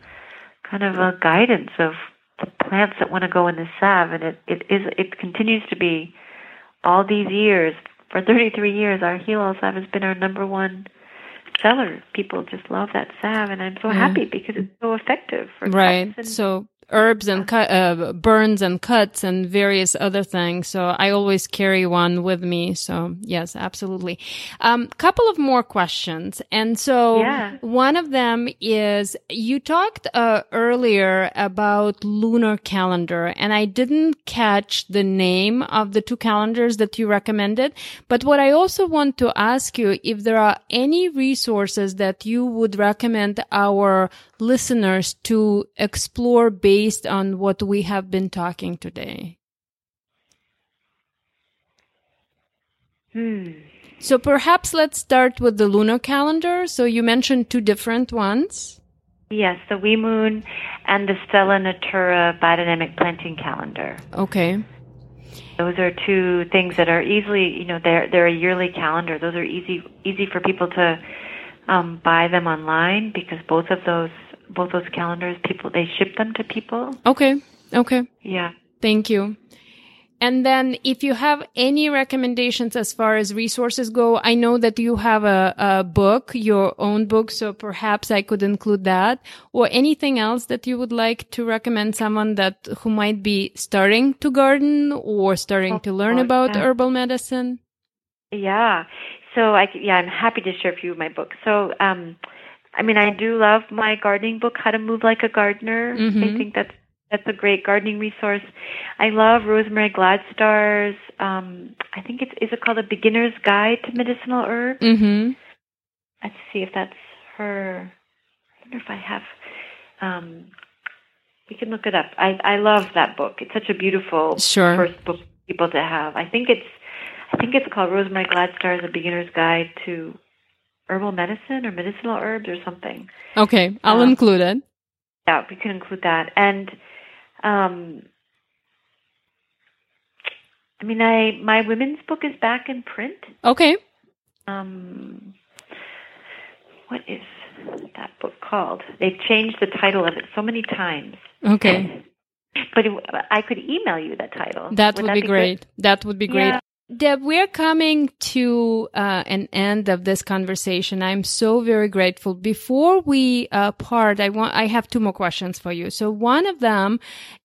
kind of a guidance of the plants that want to go in the salve, and it it is it continues to be all these years for 33 years, our Heal-All salve has been our number one seller. People just love that salve, and I'm so yeah. happy because it's so effective. right. so herbs and cut, uh, burns and cuts and various other things. So I always carry one with me. So yes, absolutely. Um, couple of more questions. And so yeah. one of them is you talked uh, earlier about lunar calendar and I didn't catch the name of the two calendars that you recommended. But what I also want to ask you if there are any resources that you would recommend our listeners to explore based on what we have been talking today? Hmm. So perhaps let's start with the lunar calendar. So you mentioned two different ones. Yes, the We'Moon and the Stella Natura biodynamic planting calendar. Okay. Those are two things that are easily, you know, they're they're a yearly calendar. Those are easy easy for people to um, buy them online because both of those both those calendars people they ship them to people okay okay yeah thank you and then if you have any recommendations as far as resources go, I know that you have a, a, book, your own book, so perhaps I could include that or anything else that you would like to recommend someone that who might be starting to garden or starting oh, to learn about yeah. herbal medicine. Yeah. So I, yeah, I'm happy to share a few of my books. So, um, I mean, I do love my gardening book, How to Move Like a Gardener. Mm-hmm. I think that's that's a great gardening resource. I love Rosemary Gladstar's. Um, I think it's is it called a Beginner's Guide to Medicinal Herbs. Mm-hmm. Let's see if that's her. I wonder if I have. Um, we can look it up. I I love that book. It's such a beautiful sure. first book for people to have. I think it's I think it's called Rosemary Gladstar's A Beginner's Guide to Herbal Medicine or Medicinal Herbs or something. Okay, I'll um, include it. Yeah, we can include that. And um, I mean, I my women's book is back in print. Okay. Um, what is that book called? They've changed the title of it so many times. Okay. But it, I could email you that title. That would, would that be, be, great. Good? That would be great. Yeah. Deb, we're coming to uh, an end of this conversation. I'm so very grateful. Before we uh, part, I want I have two more questions for you. So one of them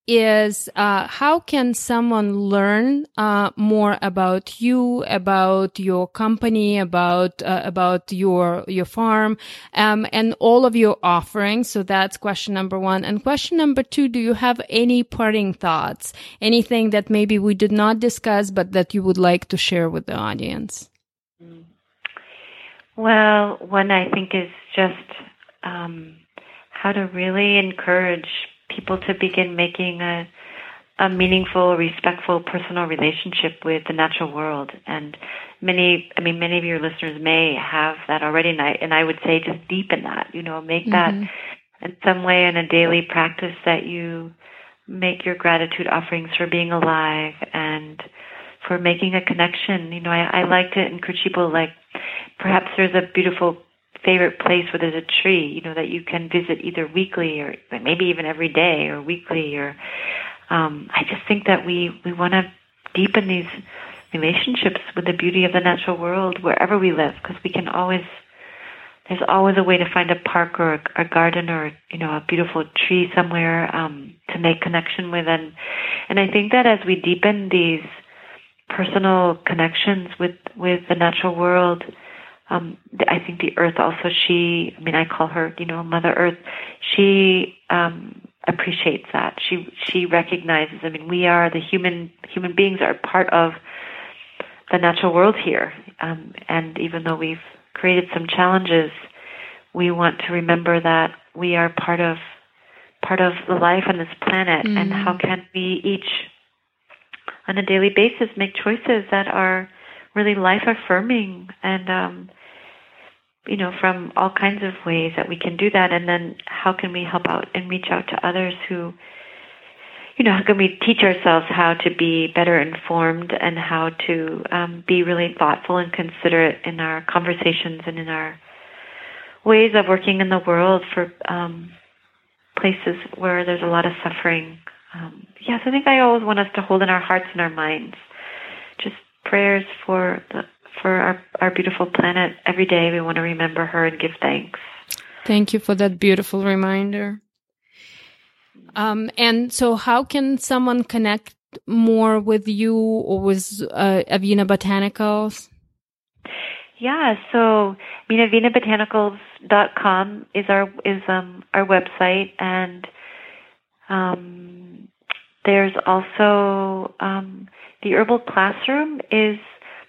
is uh, how can someone learn uh, more about you, about your company, about uh, about your your farm, um, and all of your offerings? So that's question number one. And question number two: Do you have any parting thoughts? Anything that maybe we did not discuss, but that you would like to share with the audience? Well, one I think is just um, how to really encourage people to begin making a a meaningful, respectful, personal relationship with the natural world. And many, I mean, many of your listeners may have that already, and I, and I would say just deepen that. You know, make mm-hmm. that in some way in a daily practice that you make your gratitude offerings for being alive and for making a connection. You know, I, I like to encourage people like perhaps there's a beautiful favorite place where there's a tree, you know, that you can visit either weekly or maybe even every day or weekly or um I just think that we we want to deepen these relationships with the beauty of the natural world wherever we live because we can always there's always a way to find a park or a, a garden or you know a beautiful tree somewhere um to make connection with. And and I think that as we deepen these personal connections with with the natural world um, I think the earth also she I mean I call her you know Mother Earth. She um, appreciates that. She she recognizes I mean we are the human human beings are part of the natural world here. Um, and even though we've created some challenges we want to remember that we are part of part of the life on this planet. Mm-hmm. and how can we each on a daily basis make choices that are really life affirming and um, you know, from all kinds of ways that we can do that. And then how can we help out and reach out to others who, you know, how can we teach ourselves how to be better informed and how to um, be really thoughtful and considerate in our conversations and in our ways of working in the world for um, places where there's a lot of suffering. Um, yes, I think I always want us to hold in our hearts and our minds just prayers for the for our, our beautiful planet every day. We want to remember her and give thanks. Thank you for that beautiful reminder. Um, and so, how can someone connect more with you or with uh, Avena Botanicals? Yeah, so I mean, avenabotanicals.com is our is um, our website, and um, there's also um, the Herbal Classroom is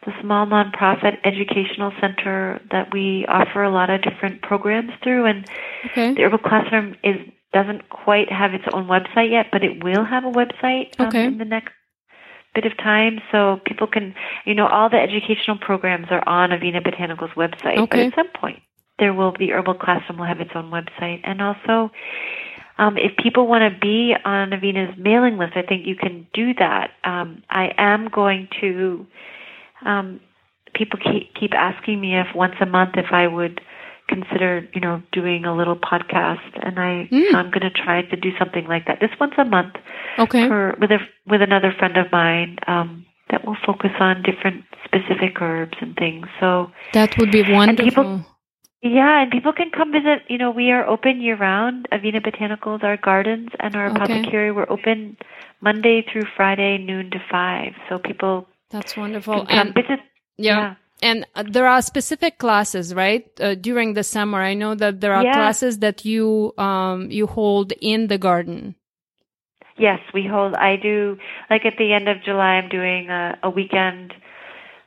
the small nonprofit educational center that we offer a lot of different programs through. And okay. the Herbal Classroom is doesn't quite have its own website yet, but it will have a website um, okay. in the next bit of time, so people can, you know, all the educational programs are on Avena Botanicals website. Okay. But at some point, there will be Herbal Classroom will have its own website, and also. Um, if people want to be on Avena's mailing list, I think you can do that. Um, I am going to um, people keep keep asking me if once a month if I would consider you know doing a little podcast. And I mm. I'm going to try to do something like that. Just once a month okay. for with a with another friend of mine um that will focus on different specific herbs and things. So that would be wonderful people, yeah and people can come visit you know we are open year round Avena Botanicals our gardens and our okay. apothecary we're open Monday through Friday noon to 5 so people that's wonderful. And, yeah. yeah. And uh, there are specific classes, right? Uh, during the summer, I know that there are yeah. classes that you um, you hold in the garden. Yes, we hold. I do like at the end of July. I'm doing a, a weekend,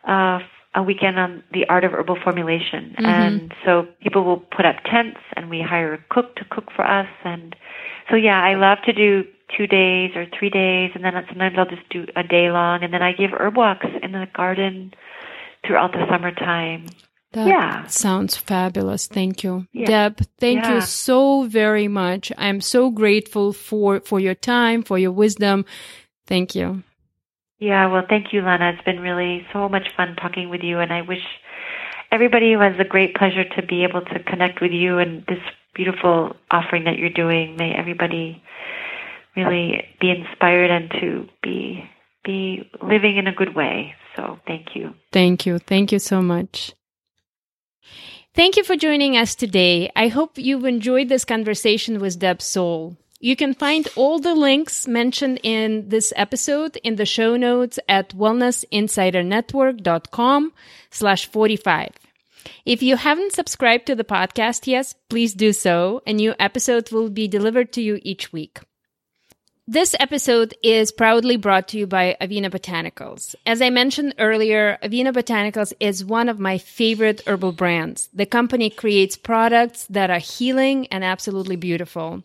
uh, a weekend on the art of herbal formulation, mm-hmm. and so people will put up tents, and we hire a cook to cook for us. And so yeah, I love to do two days or three days, and then sometimes I'll just do a day long, and then I give herb walks in the garden throughout the summertime. That yeah. sounds fabulous. Thank you. Yeah. Deb, thank yeah. you so very much. I'm so grateful for, for your time, for your wisdom. Thank you. Yeah, well, thank you, Lana. It's been really so much fun talking with you, and I wish everybody who has a great pleasure to be able to connect with you and this beautiful offering that you're doing. May everybody really be inspired and to be be living in a good way. So, thank you. Thank you. Thank you so much. Thank you for joining us today. I hope you've enjoyed this conversation with Deb Soule. You can find all the links mentioned in this episode in the show notes at wellnessinsidernetwork.com slash 45. If you haven't subscribed to the podcast yet, please do so. A new episode will be delivered to you each week. This episode is proudly brought to you by Avena Botanicals. As I mentioned earlier, Avena Botanicals is one of my favorite herbal brands. The company creates products that are healing and absolutely beautiful.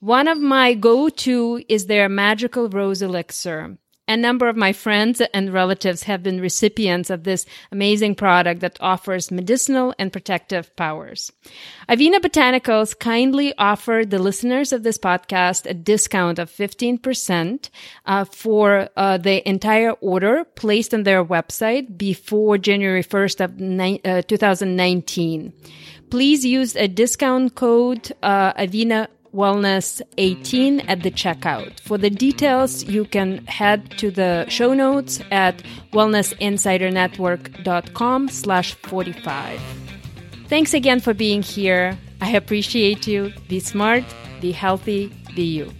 One of my go-to is their magical rose elixir. A number of my friends and relatives have been recipients of this amazing product that offers medicinal and protective powers. Avena Botanicals kindly offered the listeners of this podcast a discount of 15% uh, for uh, the entire order placed on their website before January 1st of ni- uh, 2019. Please use a discount code uh, Avena Wellness 18 at the checkout. For the details, you can head to the show notes at wellnessinsidernetwork.com slash 45. Thanks again for being here. I appreciate you. Be smart, be healthy, be you.